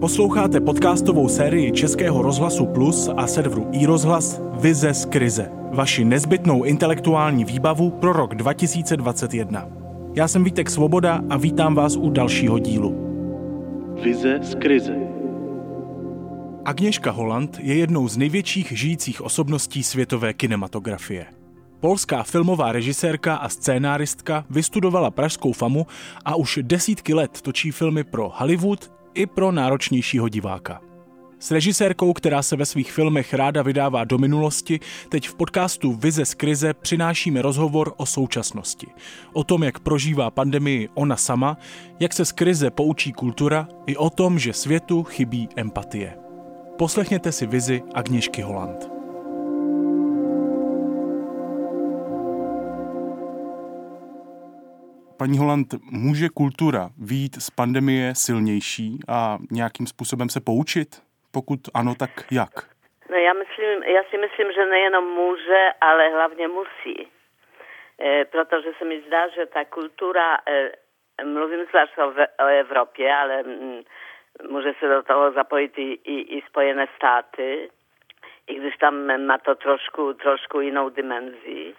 Posloucháte podcastovou sérii Českého rozhlasu Plus a serveru iRozhlas Vize z krize. Vaši nezbytnou intelektuální výbavu pro rok 2021. Já jsem Vítek Svoboda a vítám vás u dalšího dílu. Vize z krize. Agněška Holland je jednou z největších žijících osobností světové kinematografie. Polská filmová režisérka a scénáristka vystudovala pražskou famu a už desítky let točí filmy pro Hollywood i pro náročnějšího diváka. S režisérkou, která se ve svých filmech ráda vydává do minulosti, teď v podcastu Vize z krize přinášíme rozhovor o současnosti. O tom, jak prožívá pandemii ona sama, jak se z krize poučí kultura i o tom, že světu chybí empatie. Poslechněte si vizi Agněšky Holland. Paní Holand, může kultura výjít z pandemie silnější a nějakým způsobem se poučit? Pokud ano, tak jak? No já, myslím, já si myslím, že nejenom může, ale hlavně musí. E, protože se mi zdá, že ta kultura, e, mluvím zvlášť o, o Evropě, ale m, mm, může se do toho zapojit i, i, i Spojené státy, i když tam má to trošku, trošku jinou dimenzi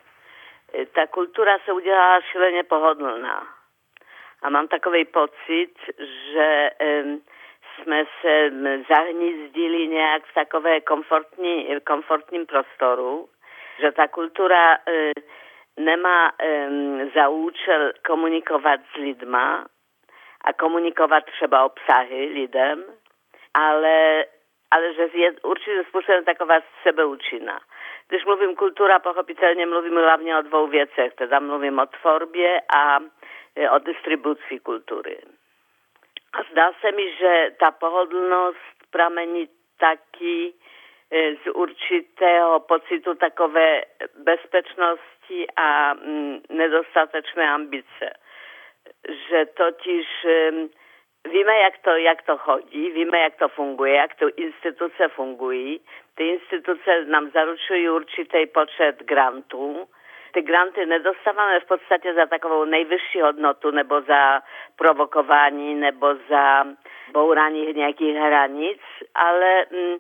ta kultura se udělala šíleně pohodlná. A mám takový pocit, že jsme se zahnízdili nějak v takové komfortní, komfortním prostoru, že ta kultura uh, nemá za účel komunikovat s lidma a komunikovat třeba obsahy lidem, ale, ale že je určitým způsobem taková sebeúčinná. Když mluvím kultura, pochopitelně mluvím hlavně o dvou věcech. Teda mluvím o tvorbě a e, o distribuci kultury. A zdá se mi, že ta pohodlnost pramení taky e, z určitého pocitu takové bezpečnosti a mm, nedostatečné ambice. Že totiž Víme, jak to, jak to chodí, víme, jak to funguje, jak to instituce fungují. Ty instituce nám zaručují určitý počet grantů. Ty granty nedostáváme v podstatě za takovou nejvyšší hodnotu nebo za provokování nebo za bourání nějakých hranic, ale mm,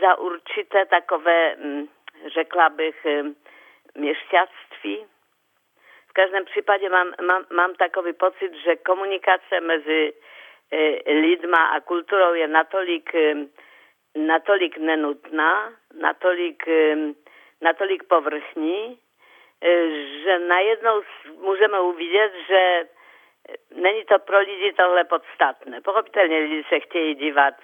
za určité takové, m, mm, řekla bych, m, mm. V každém případě mám, mám, mám takový pocit, že komunikace mezi E, lidma a kulturou je natolik, e, natolik nenutná, natolik, e, natolik povrchní, že najednou můžeme uvidět, že není to pro lidi tohle podstatné. Pochopitelně lidi se chtějí dívat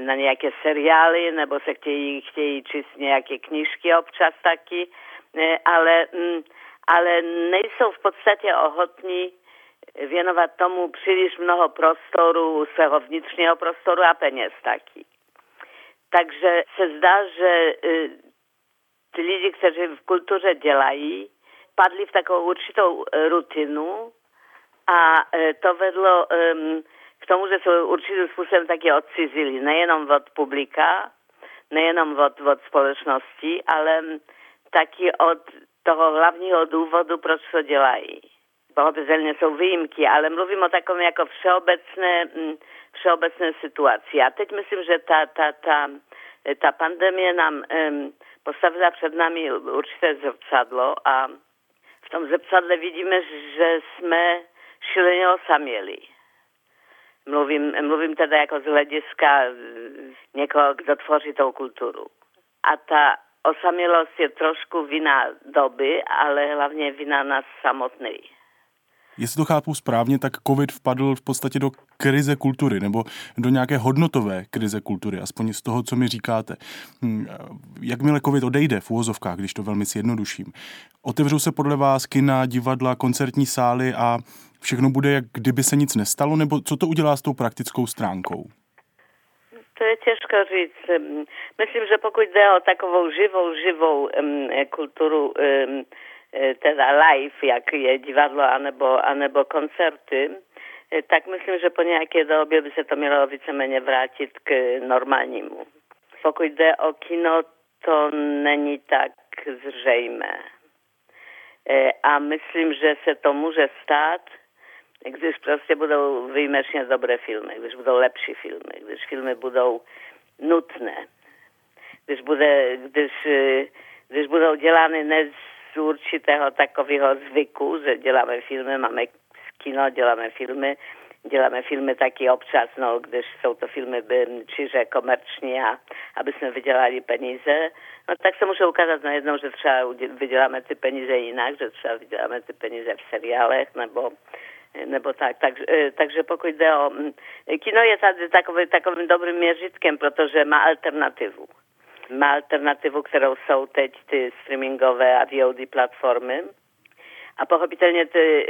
na nějaké seriály nebo se chtějí, chtějí číst nějaké knížky občas taky, ale, ale nejsou v podstatě ochotní věnovat tomu příliš mnoho prostoru, svého vnitřního prostoru a peněz taky. Takže se zdá, že y, ty lidi, kteří v kultuře dělají, padli takovou určitou e, rutinu a e, to vedlo k tomu, že se určitým způsobem taky odcizili, nejenom od publika, nejenom od, od společnosti, ale taky od toho hlavního důvodu, proč to dělají pochopitelně jsou výjimky, ale mluvím o takovém jako všeobecné, mm, všeobecné situaci. A teď myslím, že ta, ta, ta, ta pandemie nám postavila před námi určité zrcadlo a v tom zrcadle vidíme, že jsme šíleně osaměli. Mluvím, mluvím teda jako z hlediska někoho, kdo tvoří tou kulturu. A ta osamělost je trošku vina doby, ale hlavně vina nás samotných. Jestli to chápu správně, tak COVID vpadl v podstatě do krize kultury nebo do nějaké hodnotové krize kultury, aspoň z toho, co mi říkáte. Hm, jakmile COVID odejde v úvozovkách, když to velmi zjednoduším, otevřou se podle vás kina, divadla, koncertní sály a všechno bude, jak kdyby se nic nestalo, nebo co to udělá s tou praktickou stránkou? To je těžko říct. Myslím, že pokud jde o takovou živou, živou um, kulturu um, E, teda live, jak je divadlo anebo, anebo koncerty, e, tak myslím, že po nějaké době by se to mělo víceméně vrátit k normálnímu. Pokud jde o kino, to není tak zřejmé. E, a myslím, že se to může stát, gdyż proste budou výjimečně dobré filmy, když budou lepší filmy, když filmy budou nutné, když, bude, když, když budou dělány ne z určitého takového zvyku, že děláme filmy, máme kino, děláme filmy, děláme filmy taky občas, no, když jsou to filmy čiže komerční a aby jsme vydělali peníze, no tak se může ukázat najednou, že třeba vyděláme ty peníze jinak, že třeba vyděláme ty peníze v seriálech nebo nebo tak, tak, takže pokud jde o... Kino je tady takový, takovým dobrým měřitkem, protože má alternativu. Má alternativu, kterou jsou teď ty streamingové a VOD platformy. A pochopitelně ty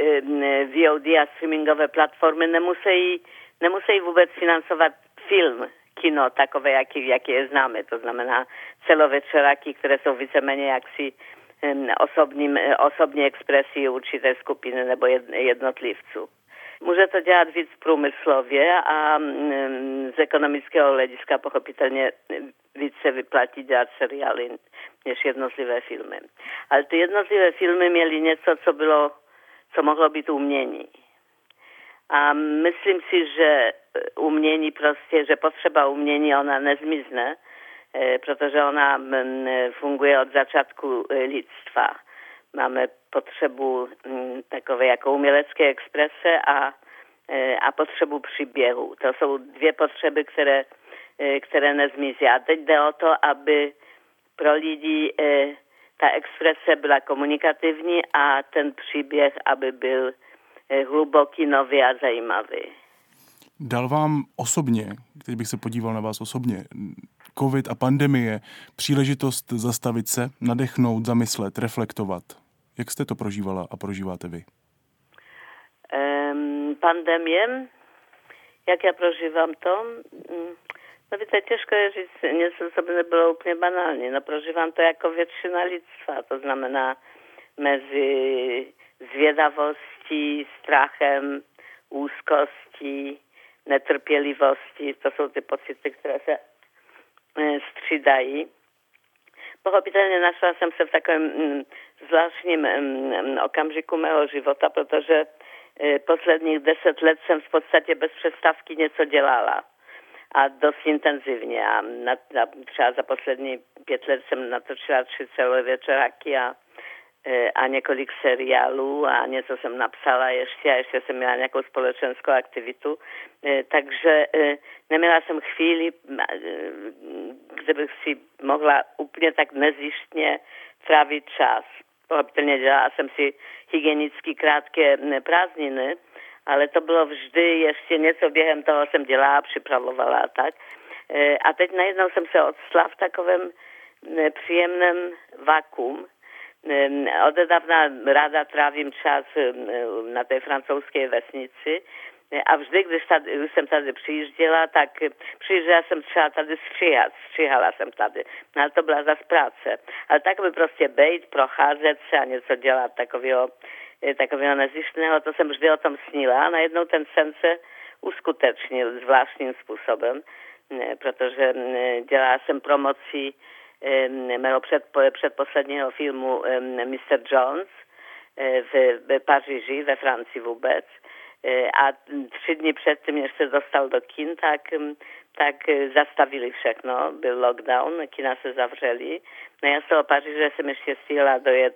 VOD a streamingové platformy nemusí, nemusí vůbec financovat film, kino takové, jaký, jaký je známe. To znamená celovečeráky, které jsou víceméně jaksi osobním, osobní expresji určité skupiny nebo jednotlivců. Může to dělat víc průmyslově a z ekonomického hlediska pochopitelně více vyplatí dělat seriály než jednotlivé filmy. Ale ty jednotlivé filmy měly něco, co bylo, co mohlo být umění. A myslím si, že umění prostě, že potřeba umění, ona nezmizne, E, protože ona funguje od začátku lidstva. Máme potřebu takové jako umělecké exprese a, a potřebu příběhu. To jsou dvě potřeby, které, které nezmizí. A teď jde o to, aby pro lidi ta exprese byla komunikativní a ten příběh, aby byl hluboký, nový a zajímavý. Dal vám osobně, teď bych se podíval na vás osobně, covid a pandemie, příležitost zastavit se, nadechnout, zamyslet, reflektovat. Jak jste to prožívala a prožíváte vy? Um, pandemie, jak já prožívám to? Mm, no víte, těžko je říct něco, co by nebylo úplně banální. No to jako většina lidstva, to znamená mezi zvědavostí, strachem, úzkostí, netrpělivosti. To jsou ty pocity, které se E, střídají. Pochopitelně našla v takovém mm, zvláštním mm, okamžiku mého života, protože e, posledních deset let jsem v podstatě bez přestávky něco dělala a dost intenzivně. A na, na, třeba za let jsem natočila tři celé večeráky a E, a několik seriálů a něco jsem napsala ještě a ještě jsem měla nějakou společenskou aktivitu. E, takže neměla jsem chvíli, kde bych si mohla úplně tak nezjištně trávit čas. Pochopitelně dělala jsem si hygienicky krátké prázdniny, ale to bylo vždy ještě něco během toho jsem dělala, připravovala a tak. A teď najednou jsem se odstla v takovém příjemném vakuum, od dávna ráda trávím čas na té francouzské vesnici a vždy, když, tady, jsem tady přijížděla, tak přijížděla jsem třeba tady stříhat, stříhala jsem tady. No, ale to byla zase práce. Ale tak by prostě bejt, procházet se a něco dělat takového, takového nezjištného, to jsem vždy o tom snila a najednou ten sen se uskutečnil zvláštním způsobem, protože dělala jsem promocí mého před, předposledního filmu Mr. Jones e, v, v Paříži, ve Francii vůbec. E, a tři dny předtím, než se dostal do kin, tak, tak zastavili všechno, byl lockdown, kina se zavřeli. No já z toho Paříže jsem ještě stihla dojet,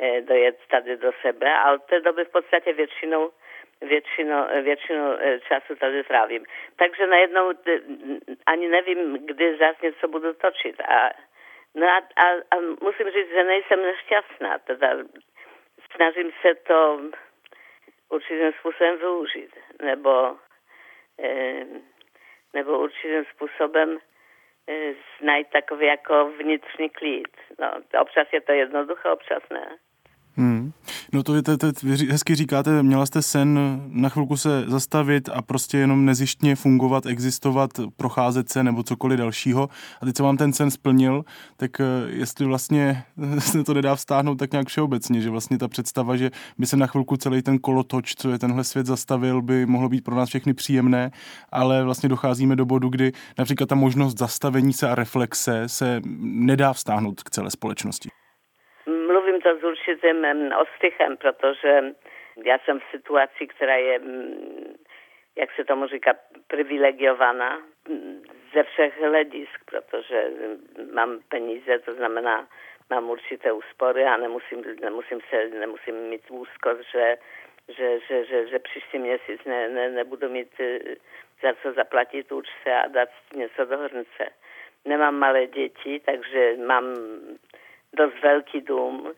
e, dojet tady do sebe, ale té doby v podstatě většinou většinou, většinou času tady trávím. Takže najednou ani nevím, kdy zase něco budu točit. A No a, a, a musím říct, že nejsem nešťastná. Teda snažím se to určitým způsobem využít. Nebo, e, nebo určitým způsobem e, najít takový jako vnitřní klid. No, občas je to jednoduché, občas ne. Hmm. No to, to, to hezky říkáte, měla jste sen na chvilku se zastavit a prostě jenom nezištně fungovat, existovat, procházet se nebo cokoliv dalšího. A teď se vám ten sen splnil, tak eh, jestli vlastně se to nedá vztáhnout tak nějak všeobecně, že vlastně ta představa, že by se na chvilku celý ten kolotoč, co je tenhle svět zastavil, by mohlo být pro nás všechny příjemné, ale vlastně docházíme do bodu, kdy například ta možnost zastavení se a reflexe se nedá vztáhnout k celé společnosti to s určitým ostrychem, protože Ja jestem w sytuacji, która jest, jak się to muzyka, privilegiowana ze všech hledisk, protože mám peníze, to znamená, mám určité úspory a nemusím, nemusím, se, nemusím mít úzkost, že, že, že, že, že příští měsíc ne, ne, nebudu mít za co zaplatit účce a dát něco do hrnce. Nemám malé děti, takže mám dost velký dům,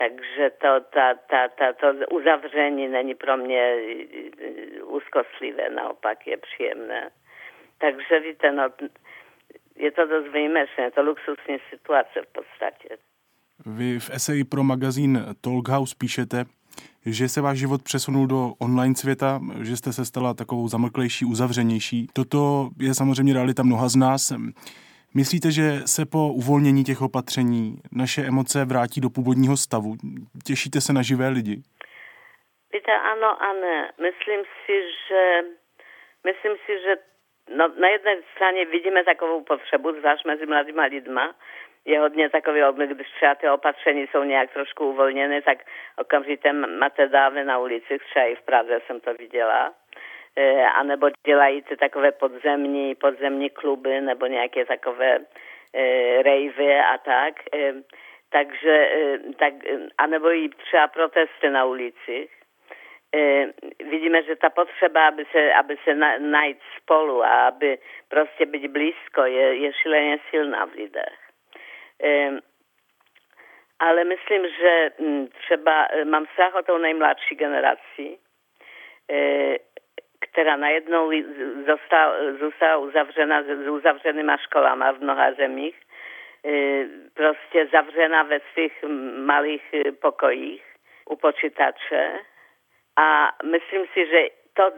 takže to, ta, ta, ta, to uzavření není pro mě úzkostlivé, naopak je příjemné. Takže víte, no, je to dost výjimečné, je to luxusní situace v podstatě. Vy v eseji pro magazín Talkhouse píšete, že se váš život přesunul do online světa, že jste se stala takovou zamrklejší, uzavřenější. Toto je samozřejmě realita mnoha z nás. Myslíte, že se po uvolnění těch opatření naše emoce vrátí do původního stavu? Těšíte se na živé lidi? Víte, ano a ne. Myslím si, že myslím si, že no, na jednej strane vidíme takovou potřebu, zvlášť mezi mladýma lidma, je hodně takový oblik, když třeba ty opatření jsou nějak trošku uvolněné, tak okamžitě máte dávy na ulicích, třeba i v Praze jsem to viděla, anebo dělají ty takové podzemní, podzemní kluby nebo nějaké takové e, rejvy a tak. E, takže, e, tak, e, anebo i třeba protesty na ulicích. E, vidíme, že ta potřeba, aby se, aby se na, najít spolu a aby prostě být blízko, je, je šíleně silná v lidech. E, ale myslím, že m, třeba mám strach o tą najmladší generaci, e, která najednou zůstala uzavřena s uzavřenýma školama v mnoha zemích, e, prostě zavřena ve svých malých e, pokojích u počítače a myslím si, že to,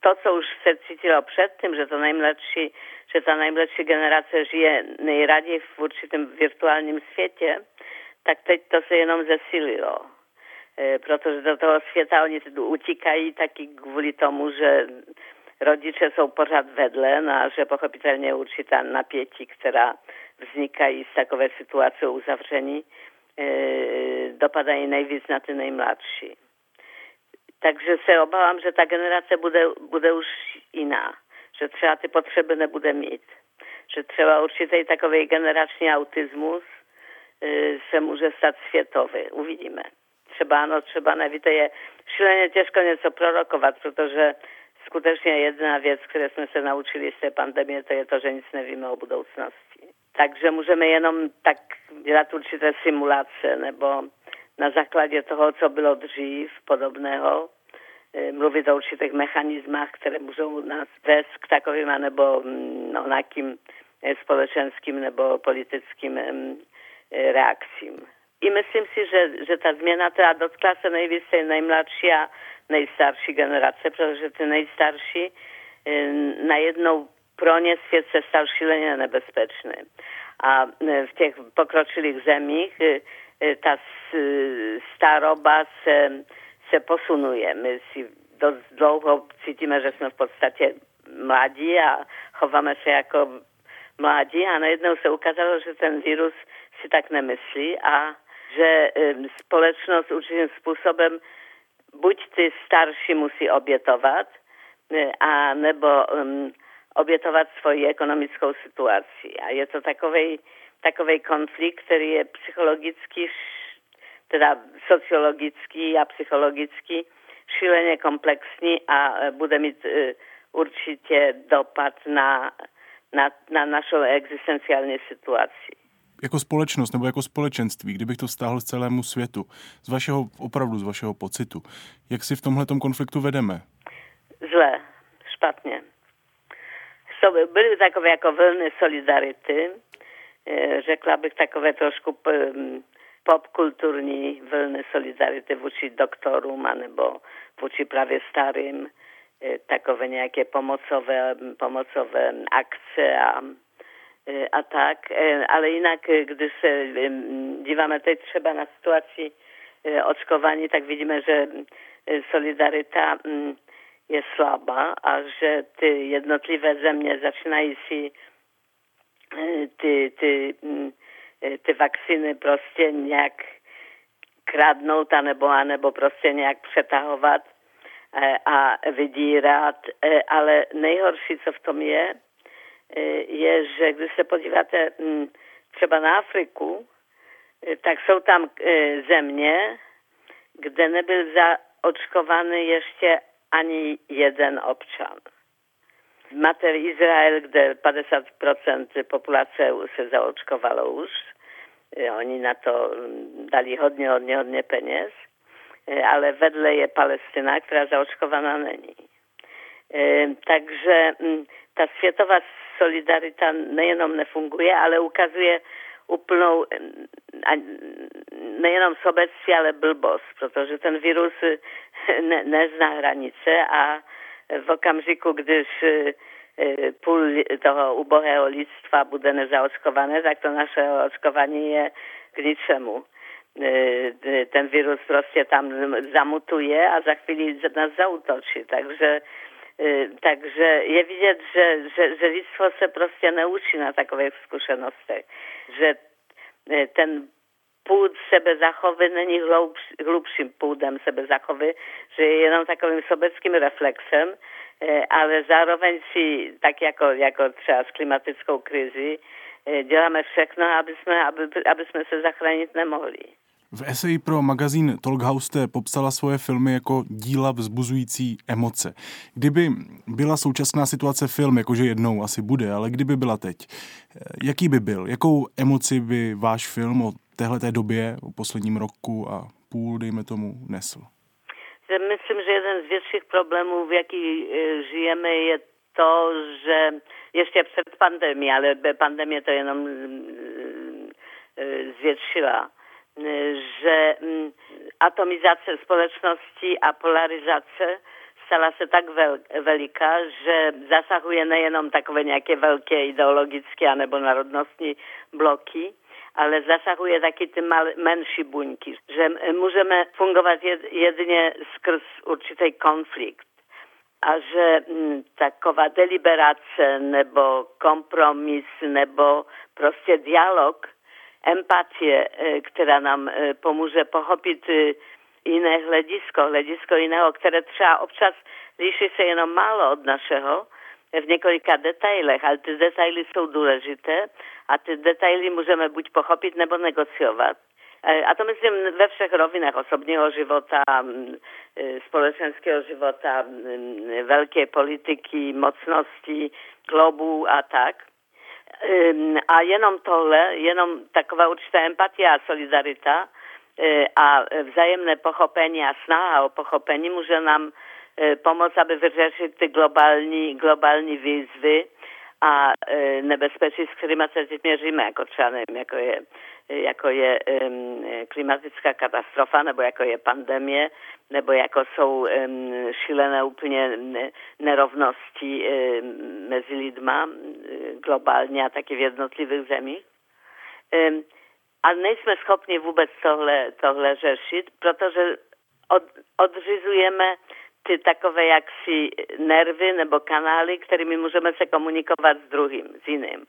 to co už se cítilo předtím, že to nejmladší, že ta nejmladší generace žije nejraději v určitém virtuálním světě, tak teď to se jenom zesílilo. E, protože do toho świata oni uciekají taky kvůli tomu, że rodzice są pořád vedle, no a że pochopitelnie určitá napięcie, która wznika i z takowej sytuacji uzavření, e, dopadají najvíc na ty najmladší. Takže se obávám, že ta generace bude, bude už jiná, že třeba ty potřeby nebude mít, že třeba určitý takový generační autismus y, se může stát světový. Uvidíme. Třeba ano, třeba ne. Víte, je šíleně těžko něco prorokovat, protože skutečně jedna věc, které jsme se naučili z té pandemie, to je to, že nic nevíme o budoucnosti. Takže můžeme jenom tak dělat určité simulace nebo na základě toho, co bylo dřív podobného, e, mluvit o určitých mechanismach, které můžou nás vést k takovým nebo mm, no, nějakým e, společenským nebo politickým e, reakcím. I myslím si, že ta teda dotkla se nejvíc tej nejmladší a nejstarší generace, protože ty nejstarší najednou pro ně svět se stal šíleně nebezpečný. A w tych pokroczylych zemích ta staroba se, se posunuje. My si dość cítime, že jsme v podstatě mladí a chováme se jako mladí a najednou se ukázalo, že ten wirus si tak nemyslí a že společnost určitým způsobem buď ty starší musí obětovat, a nebo um, obětovat svoji ekonomickou situaci. A je to takový takový konflikt, který je psychologicky, teda sociologický a psychologicky šíleně komplexní a bude mít e, určitě dopad na, na, na našou existenciální situaci. Jako společnost nebo jako společenství, kdybych to vztáhl z celému světu, z vašeho, opravdu z vašeho pocitu, jak si v tomhle konfliktu vedeme? Zle, špatně. Byly takové jako vlny solidarity, E, řekla bych takové trošku popkulturní vlny solidarity vůči doktorům anebo vůči prawie starym, e, takowe niejakie pomocowe, pomocowe akcje, a, e, E, a tak, e, ale jinak, e, když se díváme teď třeba na situaci očkování, tak vidíme, že solidarita je slabá a že ty jednotlivé země začínají si ty, ty, ty vakcíny prostě nějak kradnout anebo, anebo prostě nějak přetahovat a vydírat, ale nejhorší, co v tom je, je, že když se podíváte hm, třeba na Afriku, tak jsou tam země, kde nebyl zaočkovaný ještě ani jeden občan. Mater Izrael, kde 50% populace se zaočkovalo už. Oni na to hm, dali hodně, hodně, hodně peněz. Ale vedle je Palestina, která zaočkowana není. Takže hm, ta światowa solidarita nejenom nefunguje, ale ukazuje úplnou nejenom sobectví, ale blbost, protože ten virus ne, nezná hranice a v okamžiku, když e, půl toho ubohého lidstva bude nezaočkované, tak to naše očkování je k ničemu. E, ten virus prostě tam zamutuje a za chvíli nás zautočí. Takže e, takže je vidět, že, že, že lidstvo se prostě neučí na takových zkušenostech. Že ten půd sebezachowy není hlubš, hlubším půdem sebezachowy, že je jenom takovým sobeckým reflexem, e, ale zároveň si, tak jako, jako třeba s klimatickou krizi, děláme všechno, aby jsme, aby, aby jsme se zachránit nemohli. V eseji pro magazín Talkhouse jste popsala svoje filmy jako díla vzbuzující emoce. Kdyby byla současná situace film, jakože jednou asi bude, ale kdyby byla teď, jaký by byl? Jakou emoci by váš film o téhleté době, o posledním roku a půl, dejme tomu, nesl? Myslím, že jeden z větších problémů, v jaký e, žijeme, je to, že ještě před pandemií, ale pandemie to jenom e, zvětšila że mm, atomizacja społeczności a polaryzacja stala się tak wielka, że zasahuje nejenom takové nějaké velké ideologické anebo narodnostní bloki, ale zasahuje taky ty mal, menší buňky, že můžeme fungovat jedyně skrz určitý konflikt a že mm, taková deliberace nebo kompromis nebo prostě dialog empatię, e, która nam e, pomoże pochopić e, inne hledisko, hledisko innego, które trzeba občas liší se jenom málo od našeho, v několika detailech, ale ty detaily jsou důležité a ty detaily můžeme buď pochopit nebo negocjovat. A to myslím we všech rovinách osobního života, společenského života, velké politiky, mocnosti, globu a tak. A jenom tohle, jenom taková určitá empatia a solidarita e, a vzájemné pochopení a snaha o pochopení může nám e, pomoct, aby vyřešit ty globální, globální výzvy a e, nebezpečí, s kterými se teď měříme, jako jako je, jako je um, klimatická katastrofa, nebo jako je pandemie, nebo jako jsou um, šílené úplně nerovnosti um, mezi lidma globálně a taky v jednotlivých zemích. Um, a nejsme schopni vůbec tohle, tohle řešit, protože od, odřizujeme ty takové jaksi nervy nebo kanály, kterými můžeme se komunikovat s druhým, s jiným.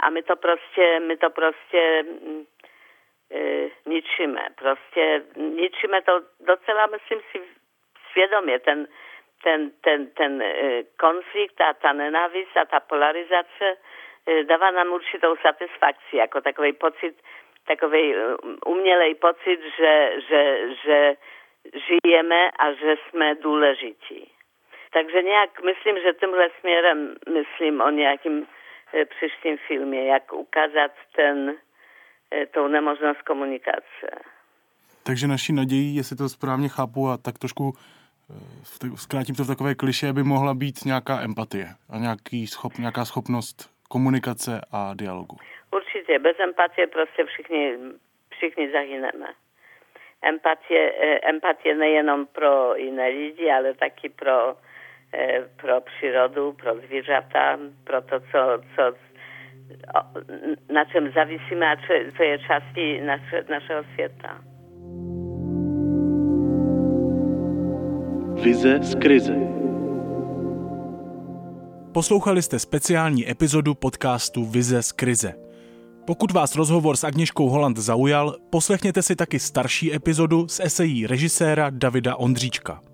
A my to prostě, my to prostě e, ničíme. Prostě ničíme to docela, myslím si, świadomie. Ten, ten, ten, ten e, konflikt a ta nenávist a ta polarizace e, dává nám určitou satysfakci, jako takový pocit, takový umělej pocit, že, že, že žijeme a že jsme důležití. Takže nějak myslím, že tímhle směrem myslím o nějakým příštím filmie, jak ukázat ten, e, tou nemožnost komunikace. Takže naší nadějí, jestli to správně chápu a tak trošku e, zkrátím to v takové kliše, by mohla být nějaká empatie a nějaký schop, nějaká schopnost komunikace a dialogu. Určitě, bez empatie prostě všichni, všichni zahyneme empatię, e, empatię nejenom pro inne ludzi, ale taki pro, pro przyrodę, pro zwierzęta, pro to, co, co na czym zawisimy, a co jest części nasze, naszego świata. Vize z krize. Poslouchali jste speciální epizodu podcastu Vize z krize. Pokud vás rozhovor s Agněškou Holand zaujal, poslechněte si taky starší epizodu s esejí režiséra Davida Ondříčka.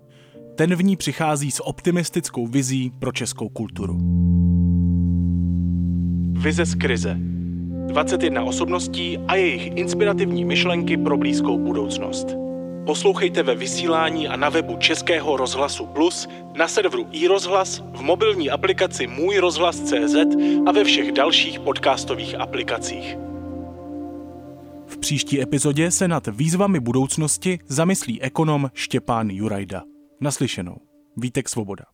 Ten v ní přichází s optimistickou vizí pro českou kulturu. Vize z krize. 21 osobností a jejich inspirativní myšlenky pro blízkou budoucnost. Poslouchejte ve vysílání a na webu Českého rozhlasu Plus, na serveru iRozhlas, v mobilní aplikaci Můj rozhlas.cz a ve všech dalších podcastových aplikacích. V příští epizodě se nad výzvami budoucnosti zamyslí ekonom Štěpán Jurajda. Naslyšenou. Vítek Svoboda.